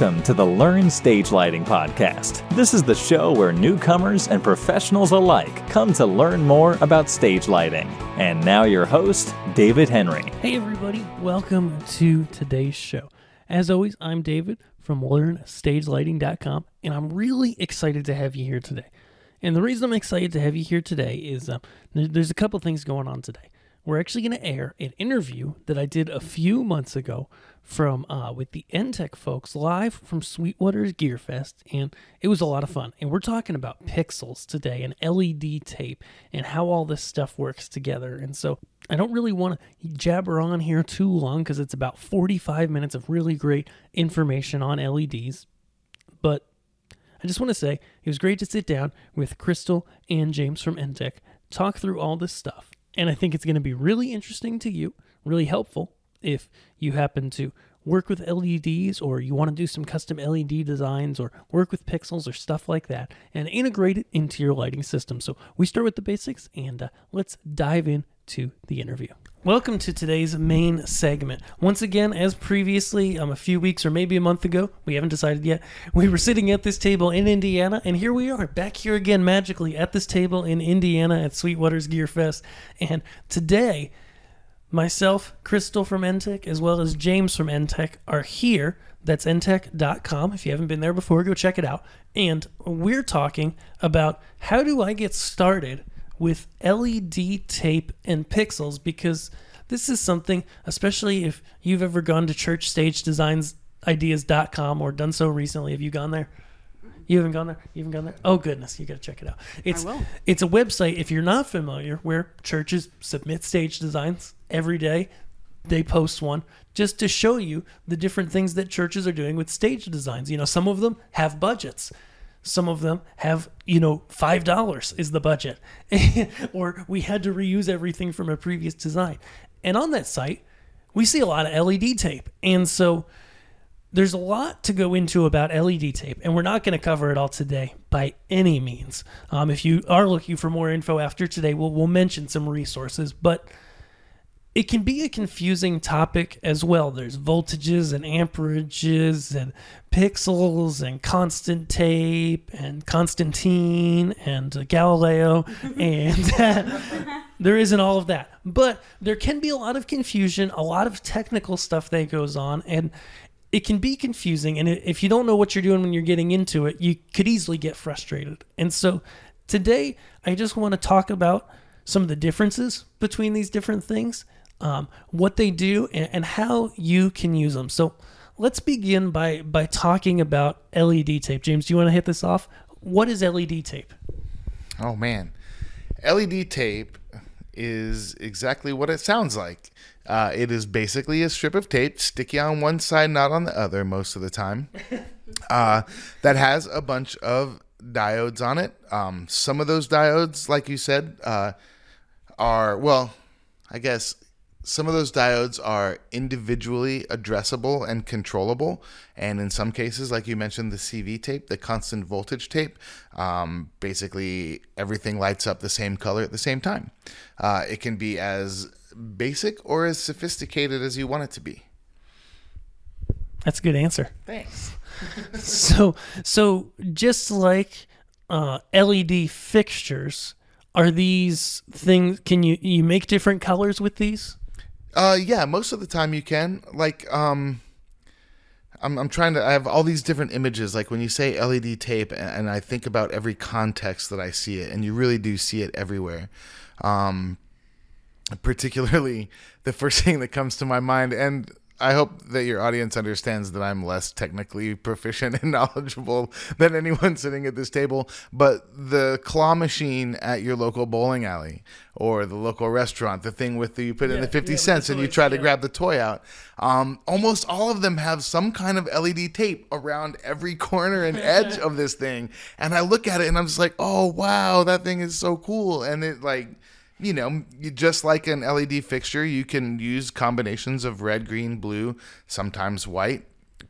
Welcome to the Learn Stage Lighting Podcast. This is the show where newcomers and professionals alike come to learn more about stage lighting. And now, your host, David Henry. Hey, everybody, welcome to today's show. As always, I'm David from LearnStageLighting.com, and I'm really excited to have you here today. And the reason I'm excited to have you here today is uh, there's a couple things going on today. We're actually going to air an interview that I did a few months ago from uh, with the ENTTEC folks live from Sweetwater's Gear Fest, and it was a lot of fun. And we're talking about pixels today and LED tape and how all this stuff works together. And so I don't really want to jabber on here too long because it's about 45 minutes of really great information on LEDs. But I just want to say it was great to sit down with Crystal and James from ENTTEC, talk through all this stuff. And I think it's going to be really interesting to you, really helpful if you happen to work with LEDs or you want to do some custom LED designs or work with pixels or stuff like that and integrate it into your lighting system. So we start with the basics and uh, let's dive into the interview. Welcome to today's main segment. Once again, as previously, um, a few weeks or maybe a month ago, we haven't decided yet, we were sitting at this table in Indiana, and here we are, back here again magically at this table in Indiana at Sweetwater's Gear Fest. And today, Myself, Crystal from ENTTEC, as well as James from ENTTEC are here. That's enttec.com. If you haven't been there before, go check it out. And we're talking about how do I get started with LED tape and pixels because this is something, especially if you've ever gone to churchstagedesignideas.com or done so recently. Have you gone there? You haven't gone there. You haven't gone there. Oh goodness, you got to check it out. It's it's a website. If you're not familiar, where churches submit stage designs every day. They post one just to show you the different things that churches are doing with stage designs. You know, some of them have budgets. Some of them have, you know, five dollars is the budget, or we had to reuse everything from a previous design. And on that site, we see a lot of LED tape, and so there's a lot to go into about LED tape, and we're not going to cover it all today by any means. Um, if you are looking for more info after today, we'll, we'll mention some resources, but it can be a confusing topic as well. There's voltages and amperages and pixels and constant tape and Constantine and Galileo, and there isn't all of that. But there can be a lot of confusion, a lot of technical stuff that goes on, and it can be confusing and if you don't know what you're doing when you're getting into it you could easily get frustrated. And so today i just want to talk about some of the differences between these different things um, what they do and, and how you can use them so let's begin by by talking about led tape. James do you want to hit this off? What is led tape? Oh man. Led tape is exactly what it sounds like uh, it is basically a strip of tape, sticky on one side, not on the other, most of the time. Uh, that has a bunch of diodes on it. Um, some of those diodes, like you said, uh, are well, I guess some of those diodes are individually addressable and controllable. And in some cases, like you mentioned, the CV tape, the constant voltage tape, um, basically everything lights up the same color at the same time. Uh, it can be as basic or as sophisticated as you want it to be? That's a good answer. Thanks. so, so just like uh, LED fixtures, are these things? Can you you make different colors with these? Uh, yeah, most of the time you can. Like, um, I'm I'm trying to. I have all these different images. Like when you say LED tape, and I think about every context that I see it, and you really do see it everywhere. Um, particularly the first thing that comes to my mind and I hope that your audience understands that I'm less technically proficient and knowledgeable than anyone sitting at this table. But the claw machine at your local bowling alley or the local restaurant, the thing with the you put yeah, in the 50 yeah, cents the and you try to grab the toy out, um, almost all of them have some kind of LED tape around every corner and edge of this thing. And I look at it and I'm just like, oh, wow, that thing is so cool. And it like, you know, just like an LED fixture, you can use combinations of red, green, blue, sometimes white,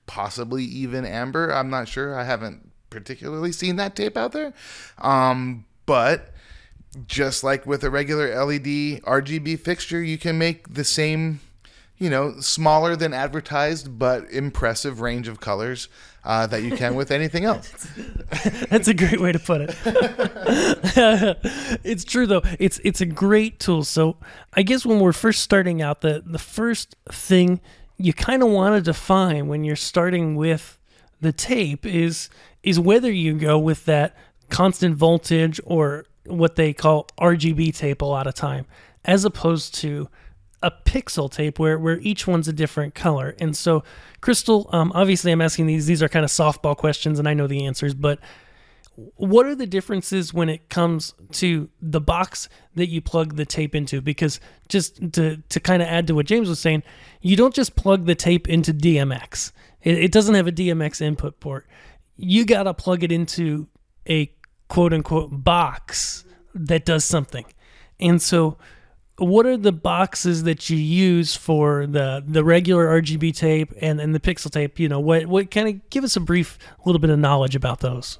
possibly even amber. I'm not sure. I haven't particularly seen that tape out there. Um, but just like with a regular LED RGB fixture, you can make the same you know, smaller than advertised, but impressive range of colors uh, that you can with anything else. That's a great way to put it. it's true though. It's it's a great tool. So I guess when we're first starting out, the the first thing you kind of want to define when you're starting with the tape is is whether you go with that constant voltage or what they call RGB tape a lot of time, as opposed to a pixel tape where, where each one's a different color. And so, Crystal, um, obviously, I'm asking these. These are kind of softball questions, and I know the answers. But what are the differences when it comes to the box that you plug the tape into? Because just to to kind of add to what James was saying, you don't just plug the tape into DMX. It, it doesn't have a DMX input port. You got to plug it into a quote unquote box that does something. And so what are the boxes that you use for the the regular RGB tape and, and the pixel tape? You know, what what kind of give us a brief little bit of knowledge about those.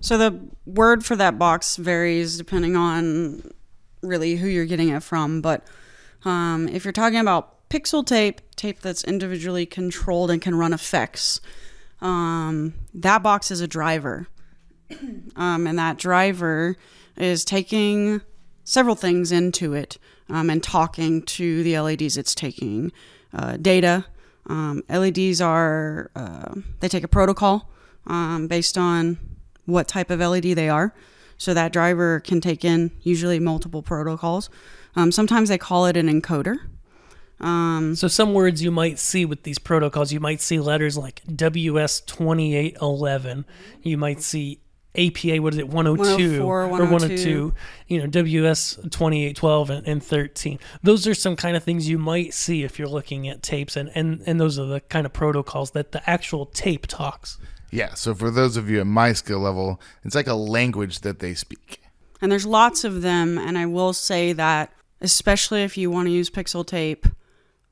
So the word for that box varies depending on really who you're getting it from, but um, if you're talking about pixel tape, tape that's individually controlled and can run effects, um, that box is a driver, um, and that driver is taking several things into it um, and talking to the LEDs it's taking. Uh, data. Um, LEDs are, uh, they take a protocol um, based on what type of LED they are. So that driver can take in usually multiple protocols. Um, sometimes they call it an encoder. Um, so some words you might see with these protocols, you might see letters like WS2811. You might see APA, what is it, 102 or 102, you know, WS 2812 and, and 13. Those are some kind of things you might see if you're looking at tapes, and, and, and those are the kind of protocols that the actual tape talks. Yeah, so for those of you at my skill level, it's like a language that they speak. And there's lots of them, and I will say that, especially if you want to use pixel tape,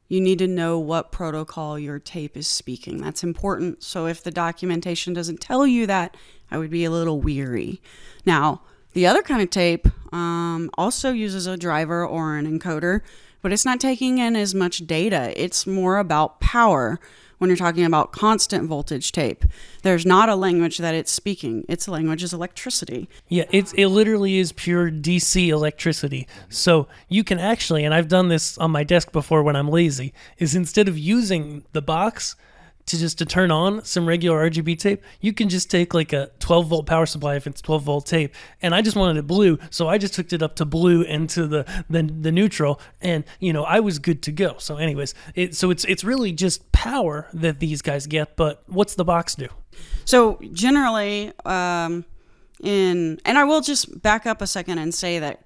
you need to know what protocol your tape is speaking. That's important. So if the documentation doesn't tell you that, I would be a little weary. Now, the other kind of tape um, also uses a driver or an encoder, but it's not taking in as much data. It's more about power when you're talking about constant voltage tape. There's not a language that it's speaking. Its language is electricity. Yeah, it's it literally is pure DC electricity. So you can actually, and I've done this on my desk before when I'm lazy, is instead of using the box, to just to turn on some regular RGB tape, you can just take like a 12 volt power supply if it's 12 volt tape. And I just wanted it blue, so I just hooked it up to blue and to the the, the neutral, and you know I was good to go. So, anyways, it so it's it's really just power that these guys get. But what's the box do? So generally, um, in and I will just back up a second and say that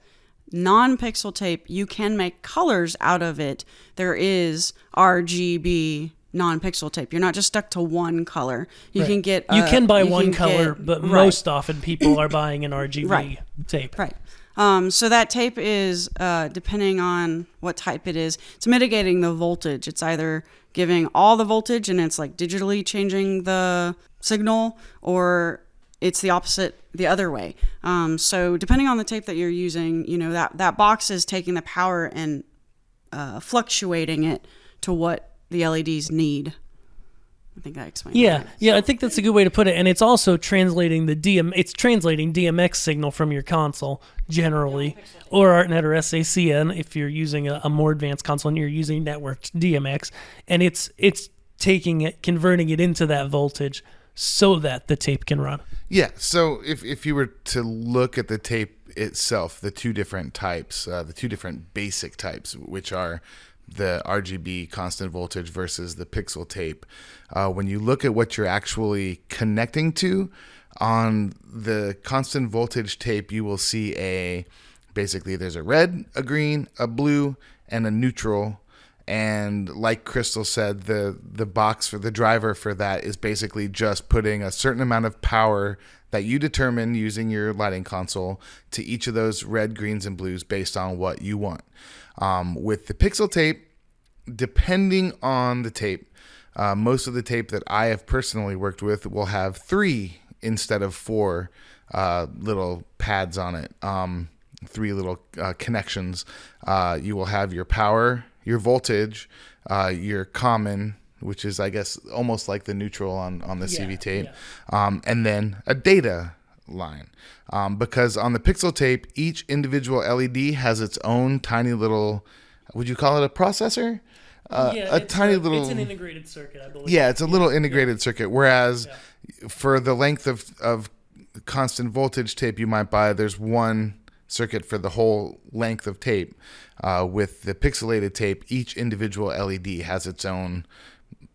non-pixel tape you can make colors out of it. There is RGB non-pixel tape. You're not just stuck to one color. You right. can get uh, you can buy you one can color, get, but right. most often people are buying an RGB right. tape. Right. Um, so that tape is uh, depending on what type it is. It's mitigating the voltage. It's either giving all the voltage and it's like digitally changing the signal, or it's the opposite the other way. Um, so depending on the tape that you're using, you know that that box is taking the power and uh, fluctuating it to what the LEDs need. I think that explains. Yeah, yeah, I think that's a good way to put it, and it's also translating the DM. It's translating DMX signal from your console generally, or ArtNet or SACN if you're using a, a more advanced console and you're using networked DMX, and it's it's taking it, converting it into that voltage so that the tape can run. Yeah. So if if you were to look at the tape itself, the two different types, uh, the two different basic types, which are the RGB constant voltage versus the pixel tape. Uh, when you look at what you're actually connecting to on the constant voltage tape, you will see a basically there's a red, a green, a blue, and a neutral. And like Crystal said, the the box for the driver for that is basically just putting a certain amount of power that you determine using your lighting console to each of those red, greens, and blues based on what you want. Um, with the pixel tape, depending on the tape, uh, most of the tape that I have personally worked with will have three instead of four uh, little pads on it, um, three little uh, connections. Uh, you will have your power, your voltage, uh, your common, which is I guess almost like the neutral on on the Yeah, CV tape, um, and then a data line. Um, because on the pixel tape, each individual LED has its own tiny little. Would you call it a processor? Uh, a tiny little. It's an integrated circuit, I believe. Yeah, it's a little integrated circuit. Whereas for the length of, of constant voltage tape you might buy, there's one circuit for the whole length of tape. Uh, with the pixelated tape, each individual LED has its own.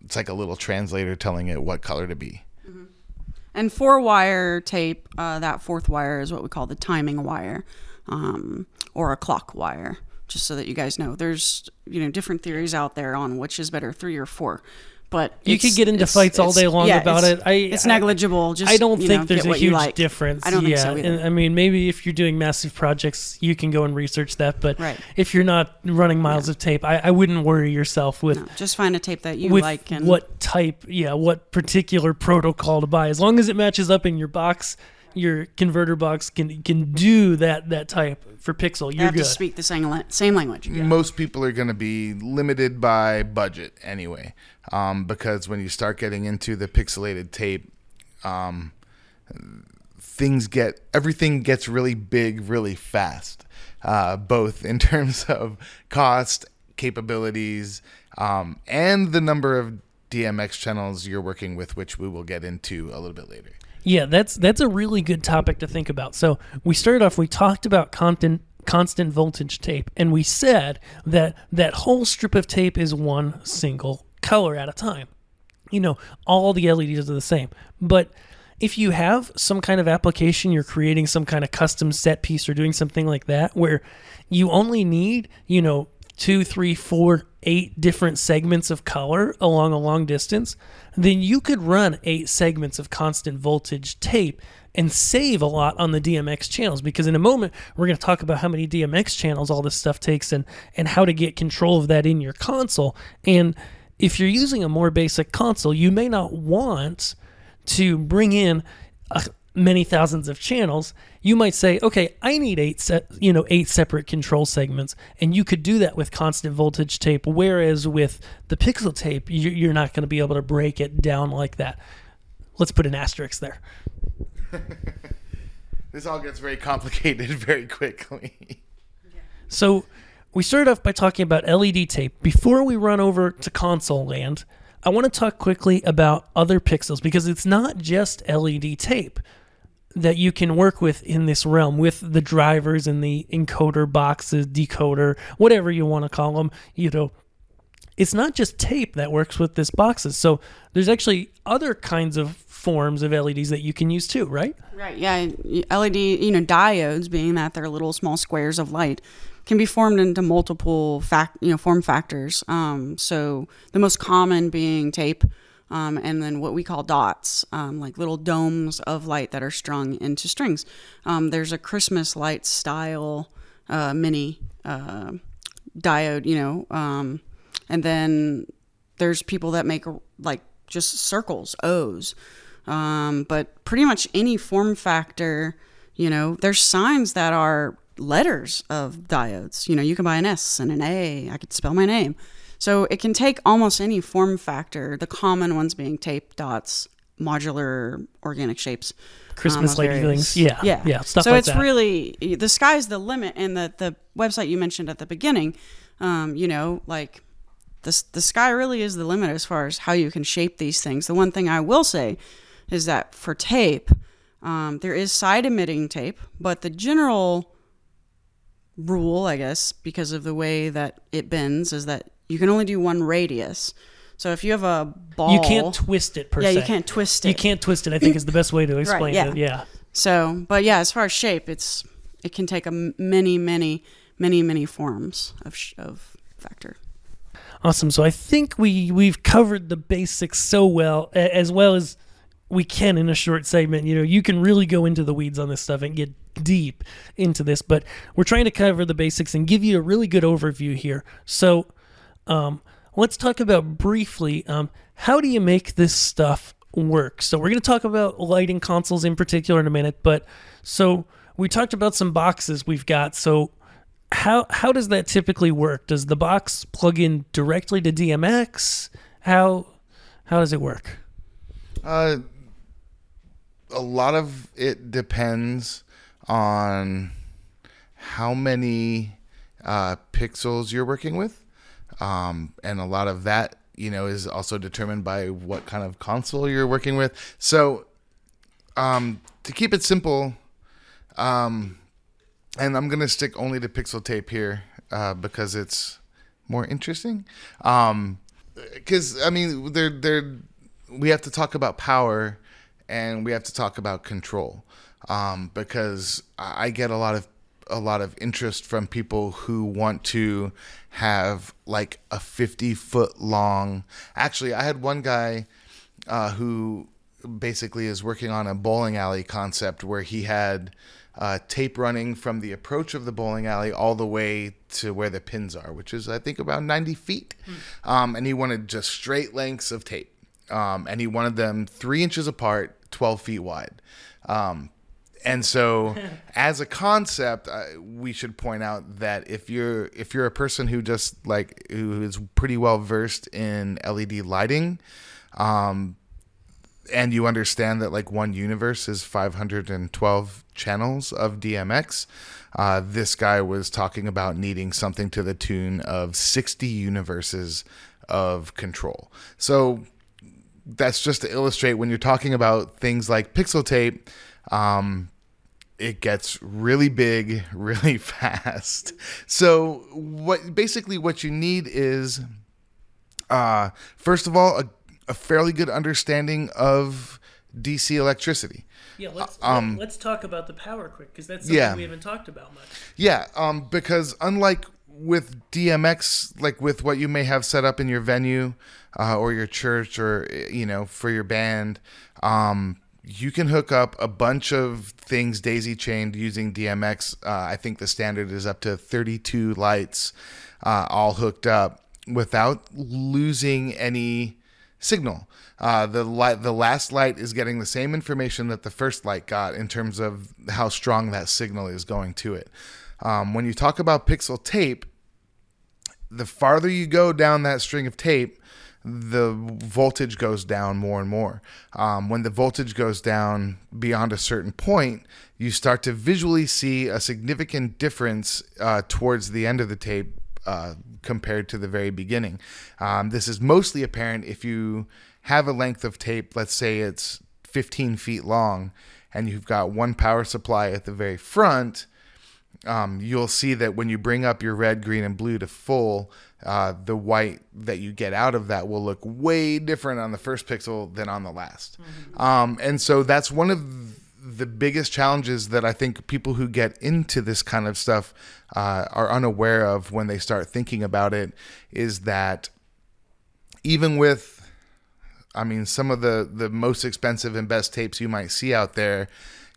It's like a little translator telling it what color to be. Mm-hmm. And four wire tape, uh, that fourth wire is what we call the timing wire um, or a clock wire, just so that you guys know. There's, you know, different theories out there on which is better, three or four. But You could get into fights all day long yeah, about it. I- it's I- negligible. Just I don't think know, there's a huge like. difference. I don't yeah. think so either. And, I mean, maybe if you're doing massive projects, you can go and research that. But Right. if you're not running miles of tape, I, I wouldn't worry yourself with No, just find a tape that you like and what type, yeah, what particular protocol to buy. As long as it matches up in your box, your converter box can can do that that type for pixel. you have good. to speak the same la- same language. Most people are going to be limited by budget anyway, um, because when you start getting into the pixelated tape, um, things get everything gets really big really fast, uh, both in terms of cost, capabilities, um, and the number of DMX channels you're working with, which we will get into a little bit later. Yeah, that's that's a really good topic to think about. So we started off. We talked about constant constant voltage tape, and we said that that whole strip of tape is one single color at a time. You know, all the LEDs are the same. But if you have some kind of application, you're creating some kind of custom set piece or doing something like that, where you only need, you know, two, three, four, eight different segments of color along a long distance, then you could run eight segments of constant voltage tape and save a lot on the DMX channels. Because in a moment, we're going to talk about how many DMX channels all this stuff takes and, and how to get control of that in your console. And if you're using a more basic console, you may not want to bring in uh, many thousands of channels, you might say, okay, I need eight set, you know, eight separate control segments, and you could do that with constant voltage tape. Whereas with the pixel tape, you- you're not going to be able to break it down like that. Let's put an asterisk there. This all gets very complicated very quickly. So we started off by talking about LED tape. Before we run over to console land, I want to talk quickly about other pixels because it's not just LED tape that you can work with in this realm with the drivers and the encoder boxes, decoder, whatever you want to call them. You know, it's not just tape that works with this boxes. So there's actually other kinds of forms of LEDs that you can use too, right? Right. Yeah. LED, you know, diodes, being that they're little small squares of light, can be formed into multiple fact, you know, form factors. Um, so the most common being tape, um, and then what we call dots, um, like little domes of light that are strung into strings. Um, there's a Christmas light style uh, mini uh, diode, you know, um, and then there's people that make like just circles, O's. Um, but pretty much any form factor, you know, there's signs that are letters of diodes. You know, you can buy an S and an A. I could spell my name. So it can take almost any form factor, the common ones being tape, dots, modular organic shapes. Christmas of lighty things. Yeah, Yeah. yeah, stuff so like it's that. really, the sky's the limit. And the, the website you mentioned at the beginning, um, you know, like the, the sky really is the limit as far as how you can shape these things. The one thing I will say is that for tape, um, there is side emitting tape, but the general rule, I guess, because of the way that it bends, is that you can only do one radius. So if you have a ball, You can't twist it per yeah, se. you can't twist it. You can't twist it. I think is the best way to explain yeah. it. Yeah. So, but yeah, as far as shape, it's it can take a many, many, many, many forms of sh- of factor. Awesome. So I think we we've covered the basics so well, as well as we can in a short segment. You know, you can really go into the weeds on this stuff and get deep into this, but we're trying to cover the basics and give you a really good overview here. So, um, let's talk about briefly um, how do you make this stuff work. So we're going to talk about lighting consoles in particular in a minute, but so we talked about some boxes we've got. So how how does that typically work? Does the box plug in directly to DMX? How how does it work? Uh, a lot of it depends on how many uh, pixels you're working with, um, and a lot of that you know is also determined by what kind of console you're working with. So, um, to keep it simple, um, and I'm gonna stick only to pixel tape here uh, because it's more interesting. Um, because I mean, they're they're we have to talk about power and we have to talk about control um, because I get a lot of a lot of interest from people who want to have like a 50 foot long actually i had one guy uh, who basically is working on a bowling alley concept where he had uh, tape running from the approach of the bowling alley all the way to where the pins are, which is I think about 90 feet. Mm. Um, and he wanted just straight lengths of tape, um, and he wanted them three inches apart, 12 feet wide. Um, and so, as a concept, uh, we should point out that if you're if you're a person who just like who is pretty well versed in LED lighting, um, and you understand that like one universe is 512 channels of DMX. Uh, this guy was talking about needing something to the tune of 60 universes of control. So that's just to illustrate when you're talking about things like pixel tape. Um, it gets really big really fast. So what basically what you need is uh, first of all a a fairly good understanding of DC electricity. Yeah, let's um, let's talk about the power quick because that's something yeah. we haven't talked about much. Yeah, um, because unlike with DMX, like with what you may have set up in your venue uh, or your church or you know for your band, um, you can hook up a bunch of things daisy chained using DMX. Uh, I think the standard is up to 32 lights, uh, all hooked up without losing any signal. Uh, the light, the last light is getting the same information that the first light got in terms of how strong that signal is going to it. Um, when you talk about pixel tape, the farther you go down that string of tape, the voltage goes down more and more. Um, when the voltage goes down beyond a certain point, you start to visually see a significant difference uh, towards the end of the tape uh, compared to the very beginning. Um, this is mostly apparent if you have a length of tape, let's say it's 15 feet long, and you've got one power supply at the very front. Um, you'll see that when you bring up your red, green, and blue to full, uh, the white that you get out of that will look way different on the first pixel than on the last. Mm-hmm. Um, and so that's one of the biggest challenges that I think people who get into this kind of stuff uh, are unaware of when they start thinking about it is that even with, I mean, some of the, the most expensive and best tapes you might see out there,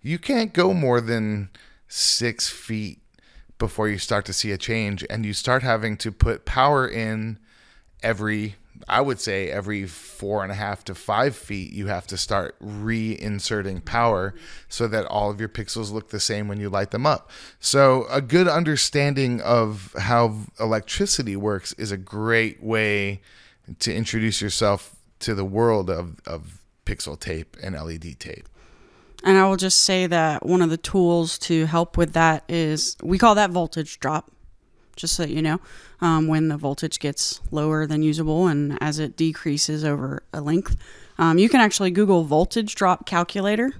you can't go more than six feet before you start to see a change. And you start having to put power in every I would say every four and a half to five feet, you have to start reinserting power so that all of your pixels look the same when you light them up. So, a good understanding of how electricity works is a great way to introduce yourself to the world of, of pixel tape and LED tape. And I will just say that one of the tools to help with that is we call that voltage drop just so that you know, um, when the voltage gets lower than usable and as it decreases over a length. Um, you can actually Google voltage drop calculator.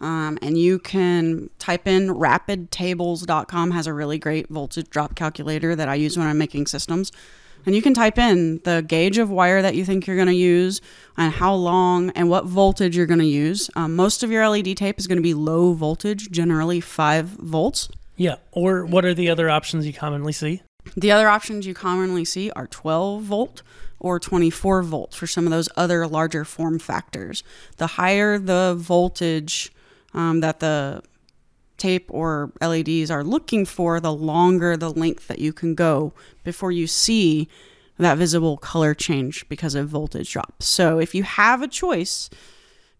Um, and you can type in rapidtables.com has a really great voltage drop calculator that I use when I'm making systems. And you can type in the gauge of wire that you think you're going to use and how long and what voltage you're going to use. Um, most of your LED tape is going to be low voltage, generally 5 volts. Yeah. Or what are the other options you commonly see? The other options you commonly see are 12 volt or 24 volt for some of those other larger form factors. The higher the voltage um, that the tape or LEDs are looking for, the longer the length that you can go before you see that visible color change because of voltage drop. So if you have a choice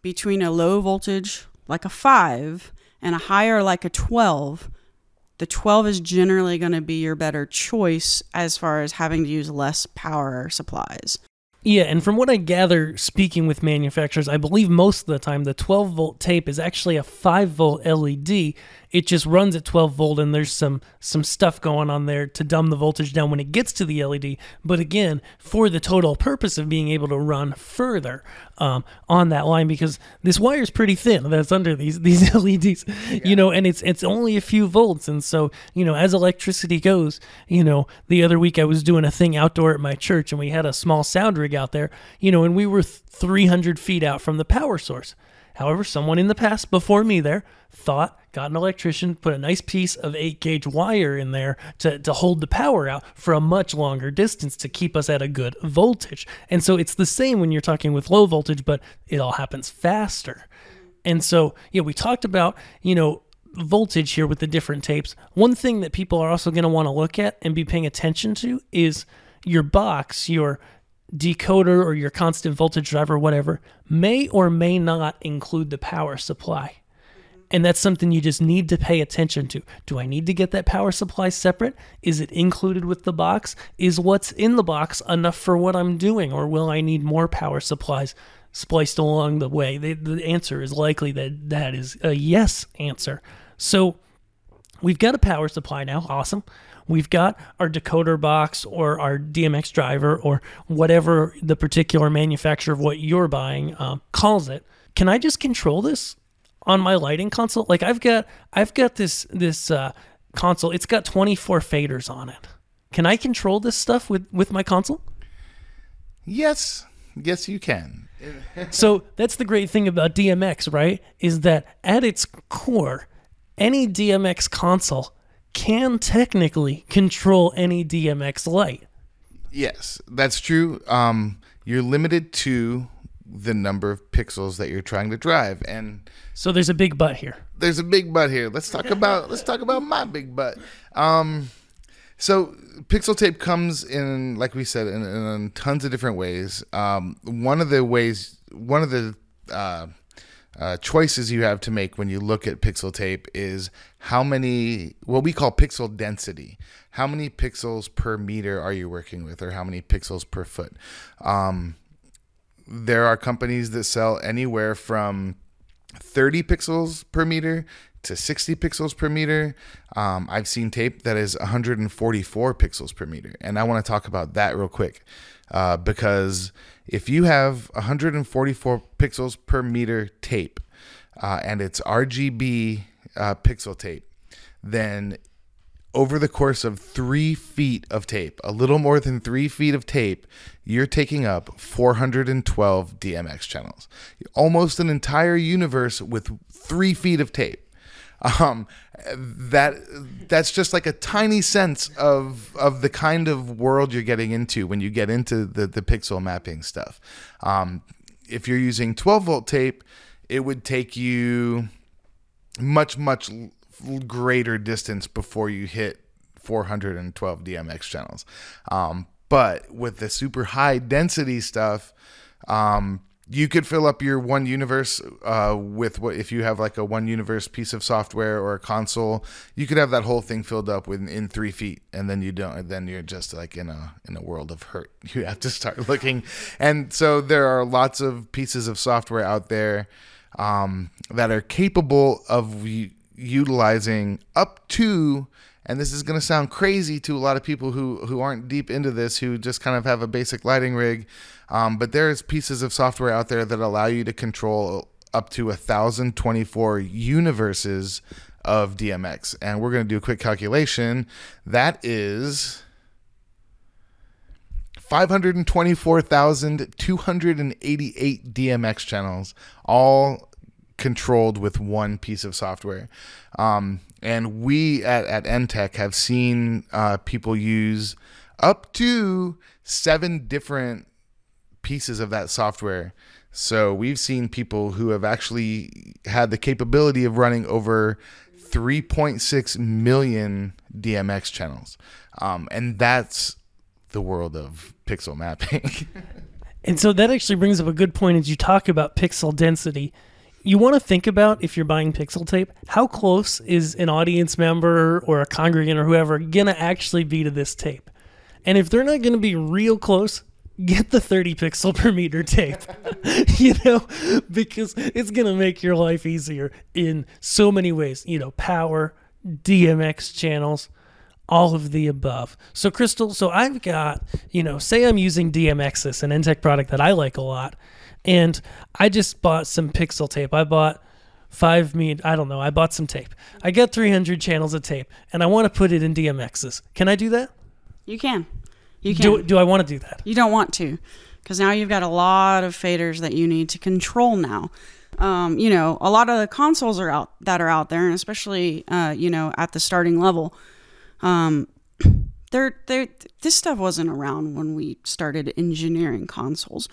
between a low voltage like a 5 and a higher like a 12, the 12 is generally going to be your better choice as far as having to use less power supplies. Yeah, and from what I gather, speaking with manufacturers, I believe most of the time the 12 volt tape is actually a 5 volt LED. It just runs at 12 volt, and there's some some stuff going on there to dumb the voltage down when it gets to the LED. But again, for the total purpose of being able to run further um, on that line, because this wire is pretty thin that's under these these LEDs, you know, and it's it's only a few volts, and so you know, as electricity goes, you know, the other week I was doing a thing outdoor at my church, and we had a small sound rig out there, you know, and we were 300 feet out from the power source. However, someone in the past before me there thought, got an electrician, put a nice piece of 8 gauge wire in there to, to hold the power out for a much longer distance to keep us at a good voltage. And so it's the same when you're talking with low voltage, but it all happens faster. And so, yeah, we talked about, you know, voltage here with the different tapes. One thing that people are also going to want to look at and be paying attention to is your box, your decoder or your constant voltage driver, whatever, may or may not include the power supply. And that's something you just need to pay attention to. Do I need to get that power supply separate? Is it included with the box? Is what's in the box enough for what I'm doing? Or will I need more power supplies spliced along the way? The, the answer is likely that that is a yes answer. So we've got a power supply now. Awesome. We've got our decoder box or our DMX driver or whatever the particular manufacturer of what you're buying um, calls it. Can I just control this on my lighting console? Like I've got I've got this this uh, console. It's got 24 faders on it. Can I control this stuff with with my console? Yes, yes, you can. So that's the great thing about DMX, right? Is that at its core, any DMX console can technically control any DMX light. Yes, that's true. Um, you're limited to the number of pixels that you're trying to drive, and So there's a big butt here. there's a big butt here. Let's talk about let's talk about my big butt. Um, so pixel tape comes in, like we said, in, in tons of different ways. Um, one of the ways, one of the uh, uh, choices you have to make when you look at pixel tape is how many what we call pixel density. How many pixels per meter are you working with, or how many pixels per foot? Um, there are companies that sell anywhere from 30 pixels per meter to 60 pixels per meter. Um, I've seen tape that is 144 pixels per meter. And I want to talk about that real quick uh, because if you have 144 pixels per meter tape uh, and it's RGB uh, pixel tape, then over the course of three feet of tape, a little more than three feet of tape, you're taking up 412 DMX channels. Almost an entire universe with three feet of tape. Um, that that's just like a tiny sense of of the kind of world you're getting into when you get into the the pixel mapping stuff. Um, if you're using 12 volt tape, it would take you much much greater distance before you hit 412 DMX channels. Um, but with the super high density stuff, um, you could fill up your one universe uh, with what if you have like a one universe piece of software or a console, you could have that whole thing filled up within in three feet, and then you don't. Then you're just like in a in a world of hurt. You have to start looking, and so there are lots of pieces of software out there um, that are capable of utilizing up to and this is going to sound crazy to a lot of people who who aren't deep into this who just kind of have a basic lighting rig um, but there's pieces of software out there that allow you to control up to 1024 universes of dmx and we're going to do a quick calculation. That is 524,288 DMX channels, all controlled with one piece of software. Um, and we at, at ENTTEC have seen uh, people use up to seven different pieces of that software. So we've seen people who have actually had the capability of running over 3.6 million DMX channels. Um, and that's the world of pixel mapping. And so that actually brings up a good point as you talk about pixel density. You want to think about if you're buying pixel tape, how close is an audience member or a congregant or whoever going to actually be to this tape? And if they're not going to be real close, get the 30 pixel per meter tape. you know, because it's going to make your life easier in so many ways. You know, power, DMX channels, all of the above. So, Crystal, so I've got, you know, say I'm using DMXis, an ENTTEC product that I like a lot, and I just bought some pixel tape. I bought five me I don't know. I bought some tape. I got 300 channels of tape, and I want to put it in DMXis. Can I do that? You can. You can. Do, do I want to do that? You don't want to, because now you've got a lot of faders that you need to control now. Um, you know, a lot of the consoles are out that are out there, and especially uh, you know at the starting level, um, they're, they're, this stuff wasn't around when we started engineering consoles.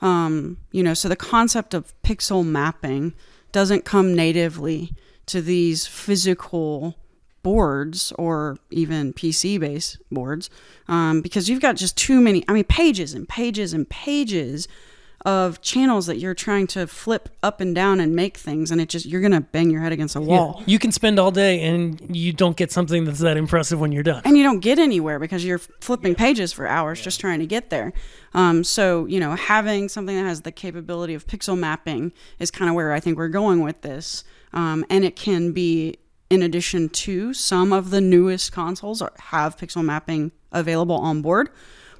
Um, you know, so the concept of pixel mapping doesn't come natively to these physical boards or even PC based boards um, because you've got just too many, I mean, pages and pages and pages of channels that you're trying to flip up and down and make things and it just you're gonna bang your head against a wall. Yeah. You can spend all day and you don't get something that's that impressive when you're done. and you don't get anywhere because you're flipping pages for hours just trying to get there. Um, so you know having something that has the capability of pixel mapping is kind of where i think we're going with this. Um, and it can be in addition to some of the newest consoles are, have pixel mapping available on board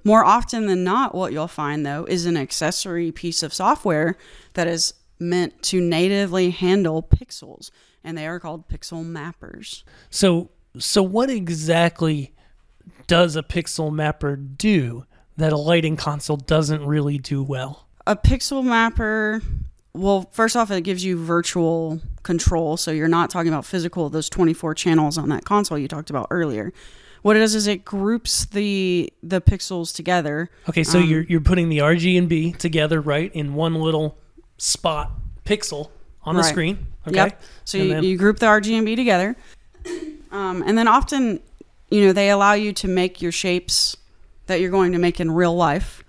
more often than not, what you'll find though is an accessory piece of software that is meant to natively handle pixels, and they are called pixel mappers. So, so what exactly does a pixel mapper do that a lighting console doesn't really do well? A pixel mapper, well, first off, it gives you virtual control, so you're not talking about physical, those 24 channels on that console you talked about earlier. What it does is it groups the the pixels together. Okay, so you're you're putting the RG and B together, right, in one little spot pixel on the Right. screen. Okay. Yep. So you, then- you group the RG and B together, um, and then often, you know, they allow you to make your shapes that you're going to make in real life.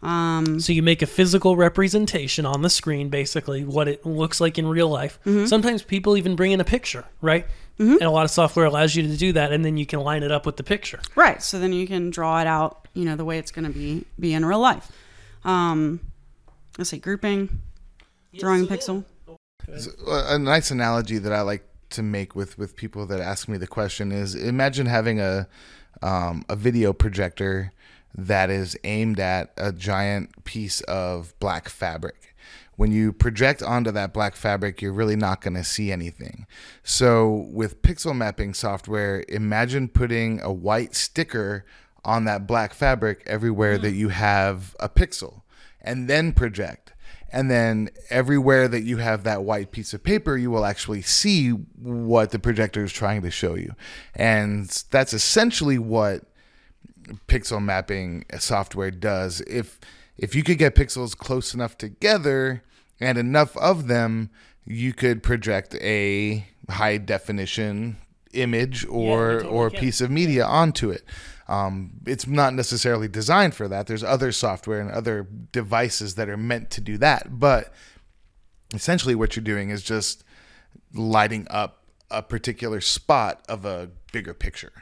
Um, So you make a physical representation on the screen, basically what it looks like in real life. Mm-hmm. Sometimes people even bring in a picture, right? And a lot of software allows you to do that, and then you can line it up with the picture. right. So then you can draw it out, you know, the way it's going to be be in real life. Um, let's see, grouping, drawing pixel. a nice analogy that I like to make with with people that ask me the question is imagine having a um, a video projector that is aimed at a giant piece of black fabric. When you project onto that black fabric, you're really not going to see anything. So, with pixel mapping software, imagine putting a white sticker on that black fabric everywhere that hmm. you have a pixel and then project. And then everywhere that you have that white piece of paper, you will actually see what the projector is trying to show you. And that's essentially what pixel mapping software does. If if you could get pixels close enough together and enough of them, you could project a high definition image or totally or can. piece of media onto it. Um, it's not necessarily designed for that. There's other software and other devices that are meant to do that, but essentially what you're doing is just lighting up a particular spot of a bigger picture.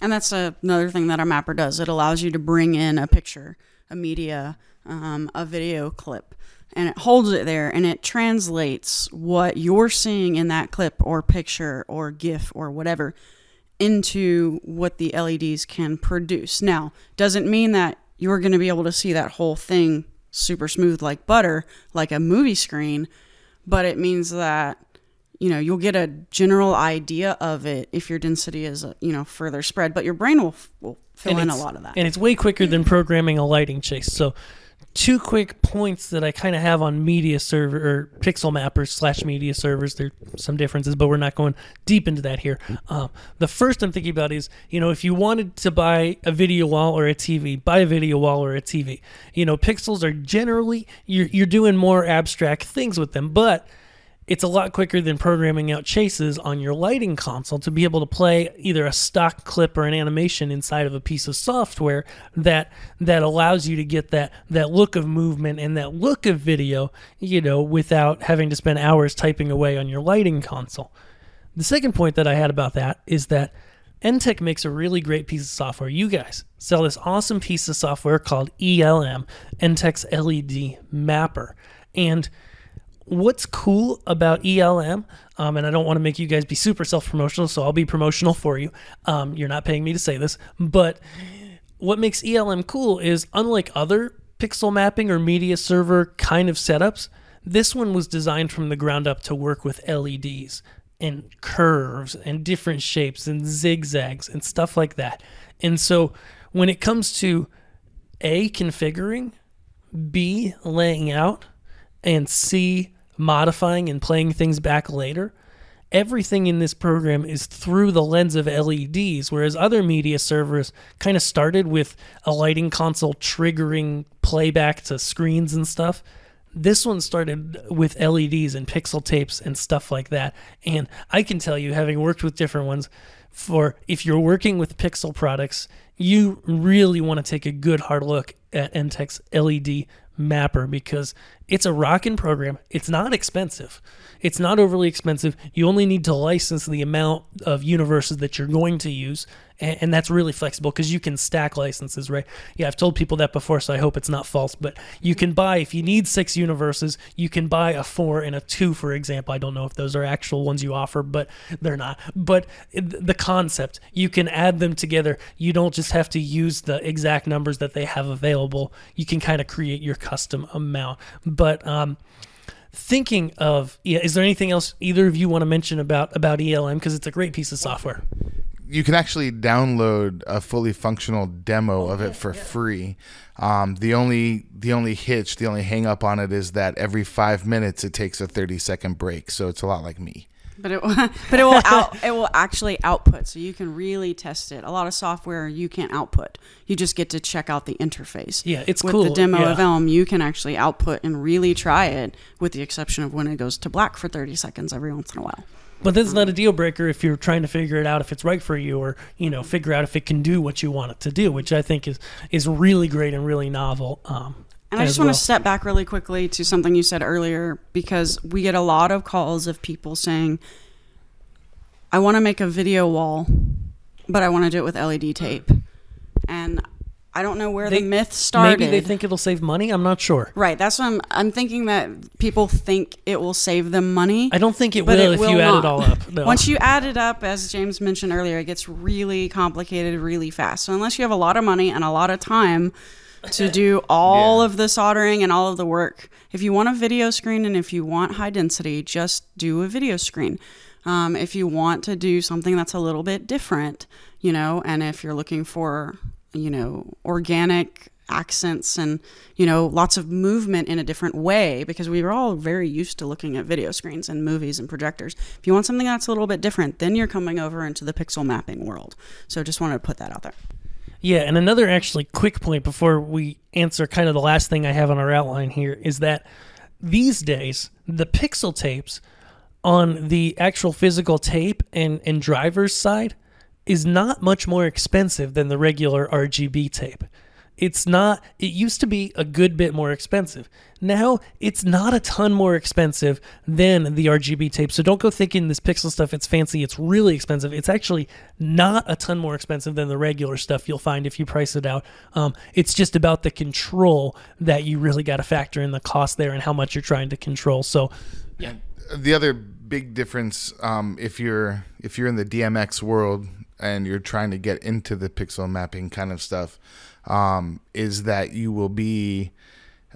And that's a, another thing that our mapper does. It allows you to bring in a picture, a media, um, a video clip, and it holds it there and it translates what you're seeing in that clip or picture or GIF or whatever into what the LEDs can produce. Now, doesn't mean that you're going to be able to see that whole thing super smooth like butter, like a movie screen, but it means that you know you'll get a general idea of it if your density is uh, you know further spread but your brain will, will fill And in a lot of that And it's way quicker than programming a lighting chase. So, two quick points that I kind of have on media server or pixel mappers slash media servers. There's some differences, but we're not going deep into that here. Um, the first I'm thinking about is, you know, if you wanted to buy a video wall or a TV, buy a video wall or a TV. You know, pixels are generally you're you're doing more abstract things with them, but it's a lot quicker than programming out chases on your lighting console to be able to play either a stock clip or an animation inside of a piece of software that that allows you to get that that look of movement and that look of video, you know, without having to spend hours typing away on your lighting console. The second point that I had about that is that ENTTEC makes a really great piece of software. You guys sell this awesome piece of software called ELM, ENTTEC's LED Mapper. And what's cool about ELM, um, and I don't want to make you guys be super self promotional, so I'll be promotional for you. Um, you're not paying me to say this, but what makes ELM cool is unlike other pixel mapping or media server kind of setups, this one was designed from the ground up to work with LEDs and curves and different shapes and zigzags and stuff like that. And so when it comes to A, configuring, B, laying out, and C, modifying and playing things back later, everything in this program is through the lens of LEDs, whereas other media servers kind of started with a lighting console triggering playback to screens and stuff. This one started with LEDs and pixel tapes and stuff like that. And I can tell you, having worked with different ones, for if you're working with pixel products, you really want to take a good hard look at ENTTEC's LED mapper because it's a rockin' program. It's not expensive. It's not overly expensive. You only need to license the amount of universes that you're going to use, and, and that's really flexible because you can stack licenses, right? Yeah, I've told people that before, so I hope it's not false. But you can buy if you need six universes, you can buy a four and a two, for example. I don't know if those are actual ones you offer, but they're not. But the concept, you can add them together. You don't just have to use the exact numbers that they have available. You can kind of create your custom amount, but um, thinking of yeah, is there anything else either of you want to mention about about ELM because it's a great piece of software. You can actually download a fully functional demo of it for free. Um, the only the only hitch, the only hang up on it is that every five minutes it takes a thirty second break. So it's a lot like me. But it but it will out it will actually output, so you can really test it. A lot of software you can't output. You just get to check out the interface. Yeah, it's with cool. the demo yeah. of Elm, you can actually output and really try it. With the exception of when it goes to black for thirty seconds every once in a while. But that's not a deal breaker if you're trying to figure it out if it's right for you, or you know, figure out if it can do what you want it to do, which I think is is really great and really novel. Um, And I just want to step back really quickly to something you said earlier because we get a lot of calls of people saying, I want to make a video wall, but I want to do it with LED tape. And I don't know where They- the myth started. Maybe they think it'll save money. I'm not sure. Right, that's what I'm I'm thinking that people think it will save them money. I don't think it but will it if will you add not. it all up. No. Once you add it up, as James mentioned earlier, it gets really complicated really fast. So unless you have a lot of money and a lot of time to do all Yeah. of the soldering and all of the work, if you want a video screen and if you want high density, just do a video screen. Um, if you want to do something that's a little bit different, you know, and if you're looking for, you know, organic accents and you know lots of movement in a different way because we were all very used to looking at video screens and movies and projectors. If you want something that's a little bit different then you're coming over into the pixel mapping world. So just wanted to put that out there. Yeah, and another actually quick point before we answer kind of the last thing I have on our outline here is that these days the pixel tapes on the actual physical tape and, and driver's side is not much more expensive than the regular RGB tape. It's not, it used to be a good bit more expensive. Now it's not a ton more expensive than the RGB tape. So don't go thinking this pixel stuff, it's fancy, it's really expensive. It's actually not a ton more expensive than the regular stuff you'll find if you price it out. Um, it's just about the control that you really got to factor in the cost there and how much you're trying to control. So, yeah. the other big difference um, if you're if you're in the DMX world and you're trying to get into the pixel mapping kind of stuff um, is that you will be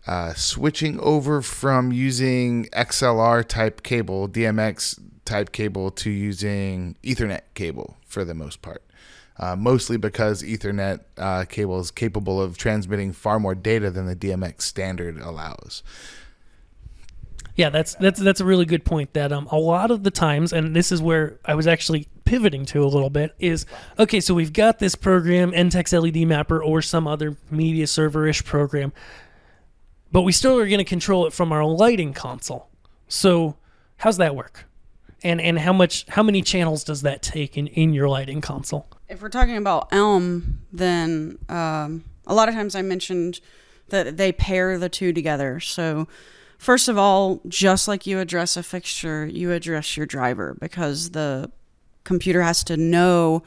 uh, switching over from using XLR type cable, DMX type cable, to using Ethernet cable for the most part. Uh, mostly because Ethernet uh, cable is capable of transmitting far more data than the DMX standard allows. Yeah, that's that's that's a really good point. That um, a lot of the times, and this is where I was actually pivoting to a little bit, is okay. So we've got this program, ENTTEC's LED Mapper, or some other media server-ish program, but we still are going to control it from our lighting console. So how's that work? And and how much how many channels does that take in, in your lighting console? If we're talking about Elm, then um, a lot of times I mentioned that they pair the two together. So, first of all, just like you address a fixture, you address your driver because the computer has to know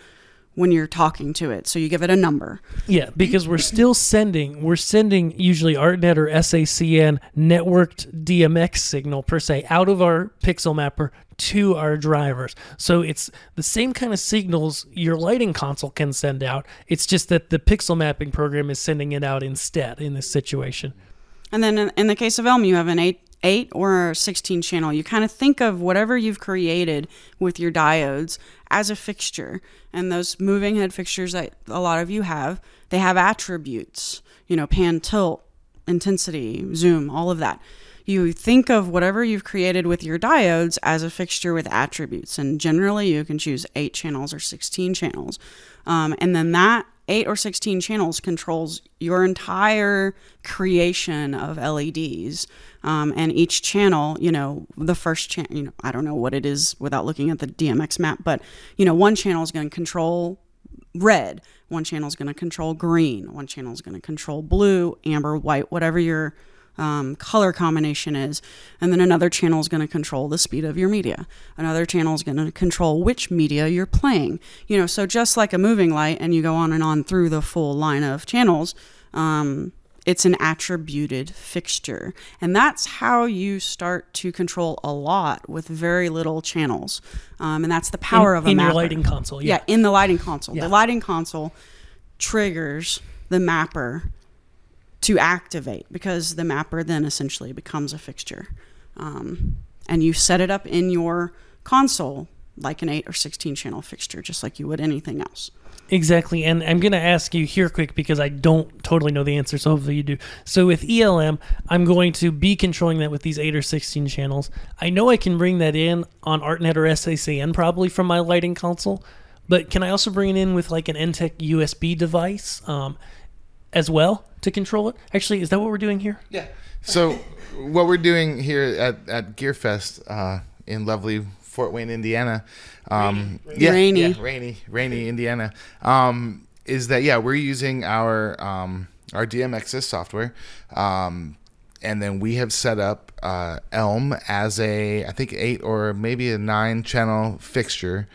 when you're talking to it. So you give it a number. Yeah, because we're still sending we're sending usually ArtNet or SACN networked DMX signal per se out of our pixel mapper to our drivers. So it's the same kind of signals your lighting console can send out. It's just that the pixel mapping program is sending it out instead in this situation. And then in, the case of Elm, you have an 8 8 or 16 channel. You kind of think of whatever you've created with your diodes as a fixture. And those moving head fixtures that a lot of you have, they have attributes, you know, pan, tilt, intensity, zoom, all of that. You think of whatever you've created with your diodes as a fixture with attributes. And generally, you can choose 8 channels or 16 channels. Um, and then that 8 or 16 channels controls your entire creation of LEDs. Um, and each channel, you know, the first channel, you know, I don't know what it is without looking at the DMX map, but, you know, one channel is going to control red, one channel is going to control green, one channel is going to control blue, amber, white, whatever your um, color combination is. And then another channel is going to control the speed of your media. Another channel is going to control which media you're playing. You know, so just like a moving light, and you go on and on through the full line of channels, um, it's an attributed fixture. And that's how you start to control a lot with very little channels. Um, and that's the power in, of a in mapper. your lighting console. Yeah. Yeah, in the lighting console. Yeah. The lighting console triggers the mapper to activate because the mapper then essentially becomes a fixture. Um, and you set it up in your console like an 8 or 16 channel fixture, just like you would anything else. Exactly. And I'm going to ask you here quick because I don't totally know the answer. So hopefully you do. So with ELM, I'm going to be controlling that with these 8 or 16 channels. I know I can bring that in on ArtNet or SACN probably from my lighting console. But can I also bring it in with like an ENTTEC USB device um, as well to control it? Actually, is that what we're doing here? Yeah. So what we're doing here at at Gearfest uh, in lovely Fort Wayne, Indiana, um, yeah, Rainy. yeah, rainy, rainy Indiana, um, is that yeah we're using our um, our DMXis software, um, and then we have set up uh, Elm as a I think eight or maybe a nine channel fixture,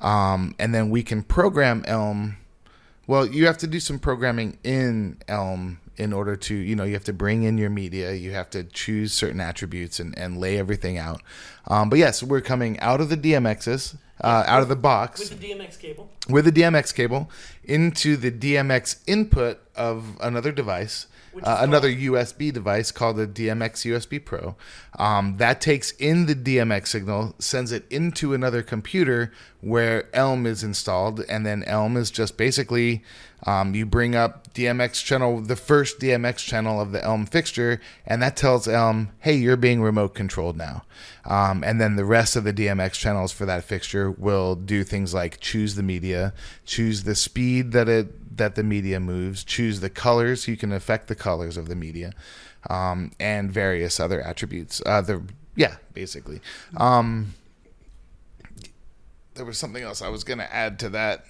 um, and then we can program Elm well, you have to do some programming in Elm in order to, you know, you have to bring in your media, you have to choose certain attributes and, and lay everything out. Um, but yes, we're coming out of the DMXis, uh, out of the box With the DMX cable. with the DMX cable into the DMX input of another device, uh, another USB device called the DMX USB Pro. Um, that takes in the DMX signal, sends it into another computer where Elm is installed, and then Elm is just basically um, you bring up DMX channel, the first DMX channel of the Elm fixture, and that tells Elm, hey, you're being remote controlled now. Um, and then the rest of the DMX channels for that fixture will do things like choose the media, choose the speed that it that the media moves, choose the colors. You can affect the colors of the media, um, and various other attributes. Uh, the yeah, basically. Um, there was something else I was going to add to that.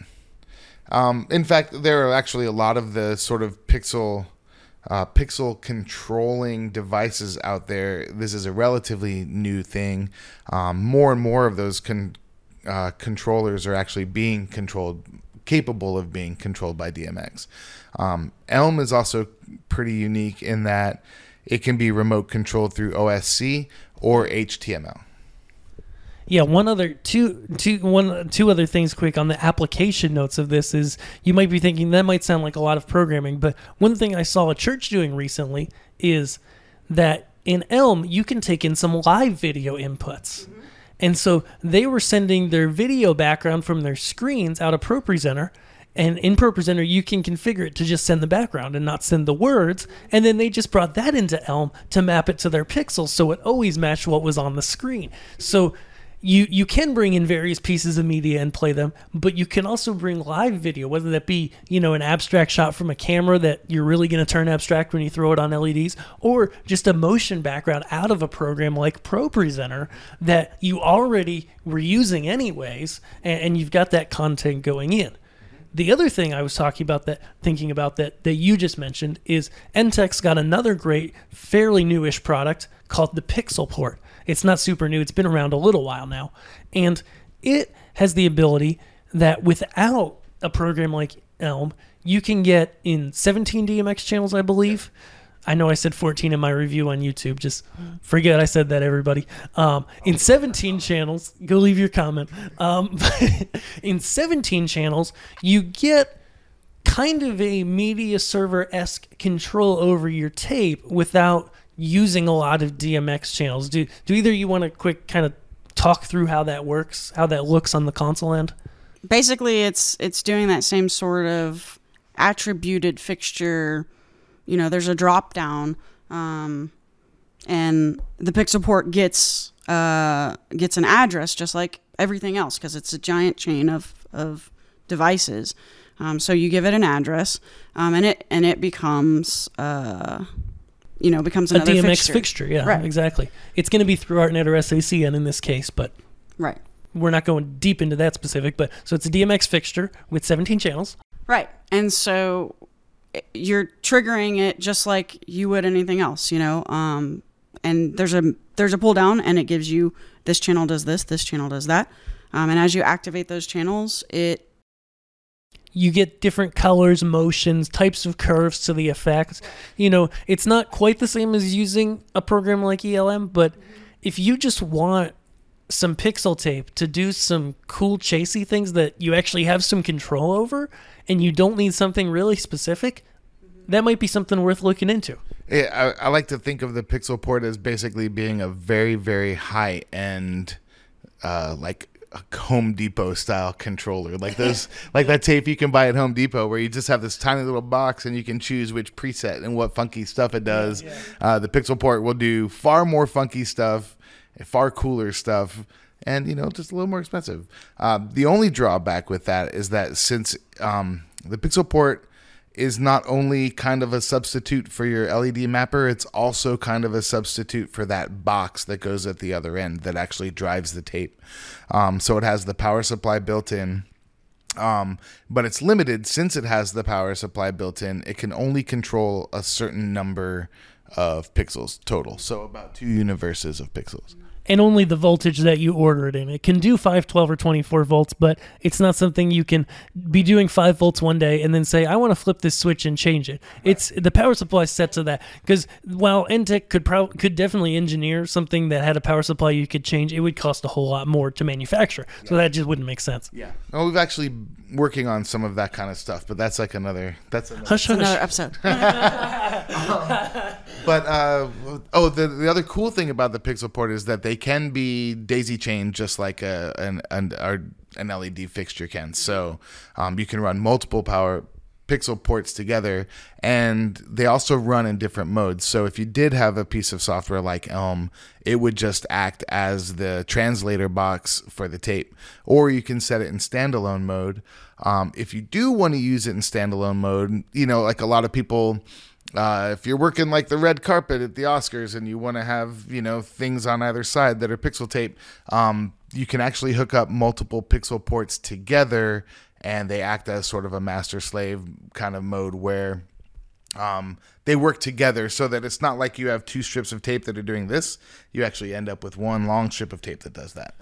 Um, in fact, there are actually a lot of the sort of pixel uh, pixel controlling devices out there. This is a relatively new thing. Um, more and more of those con- uh, controllers are actually being controlled, capable of being controlled by DMX. Um, Elm is also pretty unique in that it can be remote controlled through OSC or HTML. Yeah, one other two two one two other things quick on the application notes of this is you might be thinking that might sound like a lot of programming, but one thing I saw a church doing recently is that in Elm you can take in some live video inputs. Mm-hmm. And so they were sending their video background from their screens out of ProPresenter. And in ProPresenter, you can configure it to just send the background and not send the words. And then they just brought that into Elm to map it to their pixels so it always matched what was on the screen. So you you can bring in various pieces of media and play them, but you can also bring live video, whether that be you know an abstract shot from a camera that you're really going to turn abstract when you throw it on LEDs, or just a motion background out of a program like Pro Presenter that you already were using anyways, and, and you've got that content going in. The other thing I was talking about that thinking about that that you just mentioned is ENTTEC's got another great, fairly newish product called the Pixel Port. It's not super new, it's been around a little while now. And it has the ability that without a program like Elm, you can get in 17 DMX channels, I believe. I know I said 14 in my review on YouTube. Just forget I said that, everybody. Um, in 17 channels, go leave your comment. Um, in 17 channels, you get kind of a media server esque control over your tape without using a lot of DMX channels. Do do either you want to quick kind of talk through how that works, how that looks on the console end? Basically, it's it's doing that same sort of attributed fixture. You know, there's a drop down, um, and the pixel port gets uh, gets an address just like everything else because it's a giant chain of of devices. Um, so you give it an address, um, and it and it becomes uh, you know becomes A DMX fixture. fixture, yeah, Right. exactly. It's going to be through ArtNet or SACN in this case, but Right. we're not going deep into that specific. But so it's a DMX fixture with 17 channels. Right. And so you're triggering it just like you would anything else, you know. Um, and there's a there's a pull down, and it gives you this channel does this, this channel does that. Um, and as you activate those channels, it you get different colors, motions, types of curves to the effects. You know, it's not quite the same as using a program like ELM, but if you just want some pixel tape to do some cool chasey things that you actually have some control over and you don't need something really specific, that might be something worth looking into. Yeah, I, I like to think of the Pixel Port as basically being a very, very high end, uh, like a Home Depot style controller, like those, like that tape you can buy at Home Depot, where you just have this tiny little box and you can choose which preset and what funky stuff it does. Uh, the Pixel Port will do far more funky stuff, far cooler stuff. And you know, just a little more expensive. Um, the only drawback with that is that since um, the Pixel Port is not only kind of a substitute for your LED mapper, it's also kind of a substitute for that box that goes at the other end that actually drives the tape. Um, so it has the power supply built in. Um, but it's limited since it has the power supply built in. It can only control a certain number of pixels total. So about two universes of pixels. And only the voltage that you order it in. It can do 5, 12, or 24 volts, but it's not something you can be doing 5 volts one day and then say, I want to flip this switch and change it. It's the power supply is set to that. Because while ENTTEC could prob- could definitely engineer something that had a power supply you could change, it would cost a whole lot more to manufacture. So that just wouldn't make sense. Yeah. Well, we've actually working on some of that kind of stuff, but that's like another. That's another. Hush, hush. another episode. Um, But uh, oh, the the other cool thing about the Pixel Port is that they can be daisy chained just like a an an, our, an LED fixture can. So um, you can run multiple power Pixel ports together, and they also run in different modes. So if you did have a piece of software like Elm, it would just act as the translator box for the tape, or you can set it in standalone mode. Um, if you do want to use it in standalone mode, you know, like a lot of people uh, if you're working like the red carpet at the Oscars and you want to have you know things on either side that are pixel tape, um, you can actually hook up multiple pixel ports together, and they act as sort of a master slave kind of mode where um, they work together so that it's not like you have two strips of tape that are doing this. You actually end up with one long strip of tape that does that,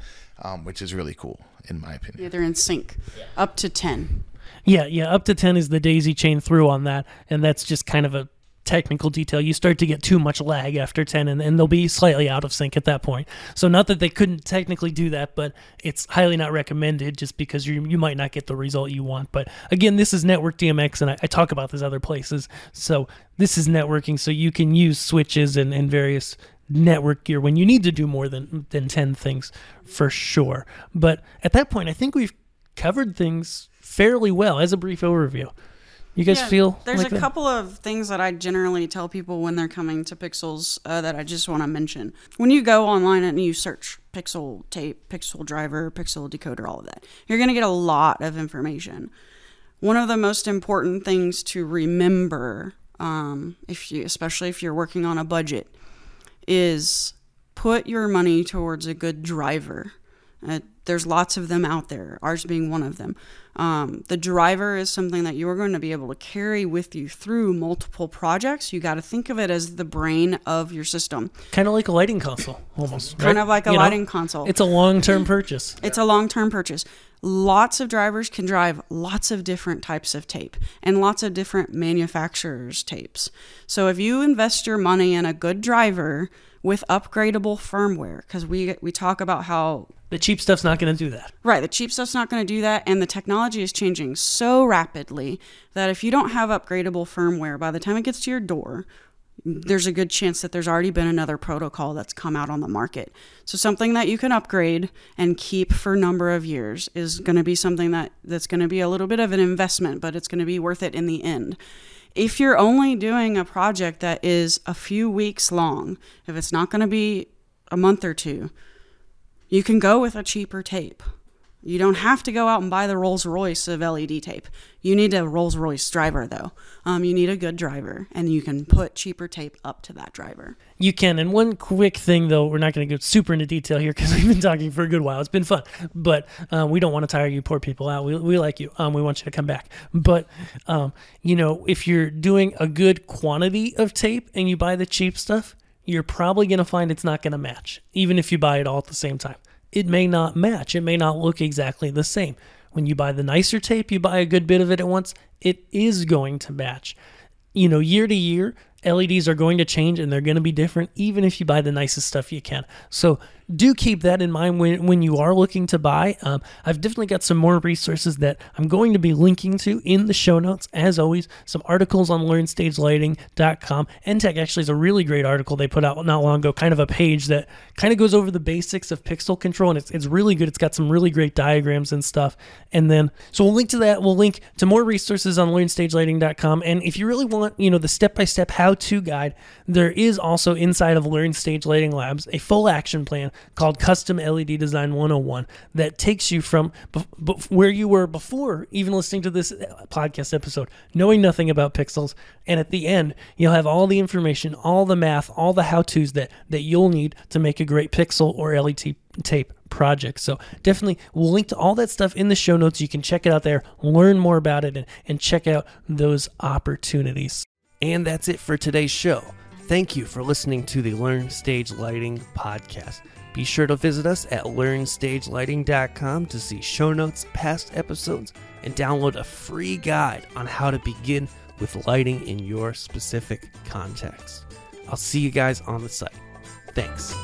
um, which is really cool in my opinion. yeah, they're in sync. Up to 10. Yeah, yeah. Up to 10 is the daisy chain through on that. And that's just kind of a technical detail. You start to get too much lag after 10, and, and they'll be slightly out of sync at that point. So, not that they couldn't technically do that, but it's highly not recommended just because you, you might not get the result you want. But again, this is network DMX, and I, I talk about this other places. So, this is networking, so you can use switches and, and various network gear when you need to do more than than 10 things for sure. But at that point, I think we've covered things fairly well as a brief overview. You guys Yeah, feel there's like a that? couple of things that I generally tell people when they're coming to Pixels uh, that I just want to mention. When you go online and you search Pixel tape, Pixel driver, Pixel decoder, all of that, you're going to get a lot of information. One of the most important things to remember, um, if you, especially if you're working on a budget, is put your money towards a good driver. Uh, there's lots of them out there, ours being one of them. Um, the driver is something that you're going to be able to carry with you through multiple projects. You got to think of it as the brain of your system, kind of like a lighting console, almost. kind of like a You know? lighting console. It's a long-term purchase. It's a long term purchase. Lots of drivers can drive lots of different types of tape and lots of different manufacturers' tapes. So if you invest your money in a good driver with upgradable firmware, because we we talk about how The cheap stuff's not going to do that. Right, the cheap stuff's not going to do that, and the technology is changing so rapidly that if you don't have upgradable firmware, by the time it gets to your door, there's a good chance that there's already been another protocol that's come out on the market. So something that you can upgrade and keep for a number of years is going to be something that that's going to be a little bit of an investment, but it's going to be worth it in the end. If you're only doing a project that is a few weeks long, if it's not going to be a month or two, you can go with a cheaper tape. You don't have to go out and buy the Rolls Royce of LED tape. You need a Rolls Royce driver, though. Um, you need a good driver, and you can put cheaper tape up to that driver. You can. And one quick thing, though, we're not going to go super into detail here because we've been talking for a good while. It's been fun, but um, we don't want to tire you poor people out. We, we like you. Um, we want you to come back. But, um, you know, if you're doing a good quantity of tape and you buy the cheap stuff, you're probably going to find it's not going to match, even if you buy it all at the same time. It may not match. It may not look exactly the same. When you buy the nicer tape, you buy a good bit of it at once, it is going to match you know, year to year, LEDs are going to change and they're going to be different, even if you buy the nicest stuff you can. So do keep that in mind when, when you are looking to buy. Um, I've definitely got some more resources that I'm going to be linking to in the show notes. As always, some articles on learnstagelighting.com. ENTTEC actually is a really great article they put out not long ago, kind of a page that kind of goes over the basics of pixel control, and it's, it's really good. It's got some really great diagrams and stuff. And then, so we'll link to that. We'll link to more resources on learnstagelighting.com. And if you really want, you know, the step-by-step how-to guide, there is also inside of Learn Stage Lighting Labs a full action plan called Custom LED Design 101 that takes you from where you were before even listening to this uh, podcast episode, knowing nothing about pixels, and at the end you'll have all the information, all the math, all the how-tos that that you'll need to make a great pixel or LED tape project. So definitely we'll link to all that stuff in the show notes. You can check it out there, learn more about it, and, and check out those opportunities. And that's it for today's show. Thank you for listening to the Learn Stage Lighting podcast. Be sure to visit us at learnstagelighting.com to see show notes, past episodes, and download a free guide on how to begin with lighting in your specific context. I'll see you guys on the site. Thanks.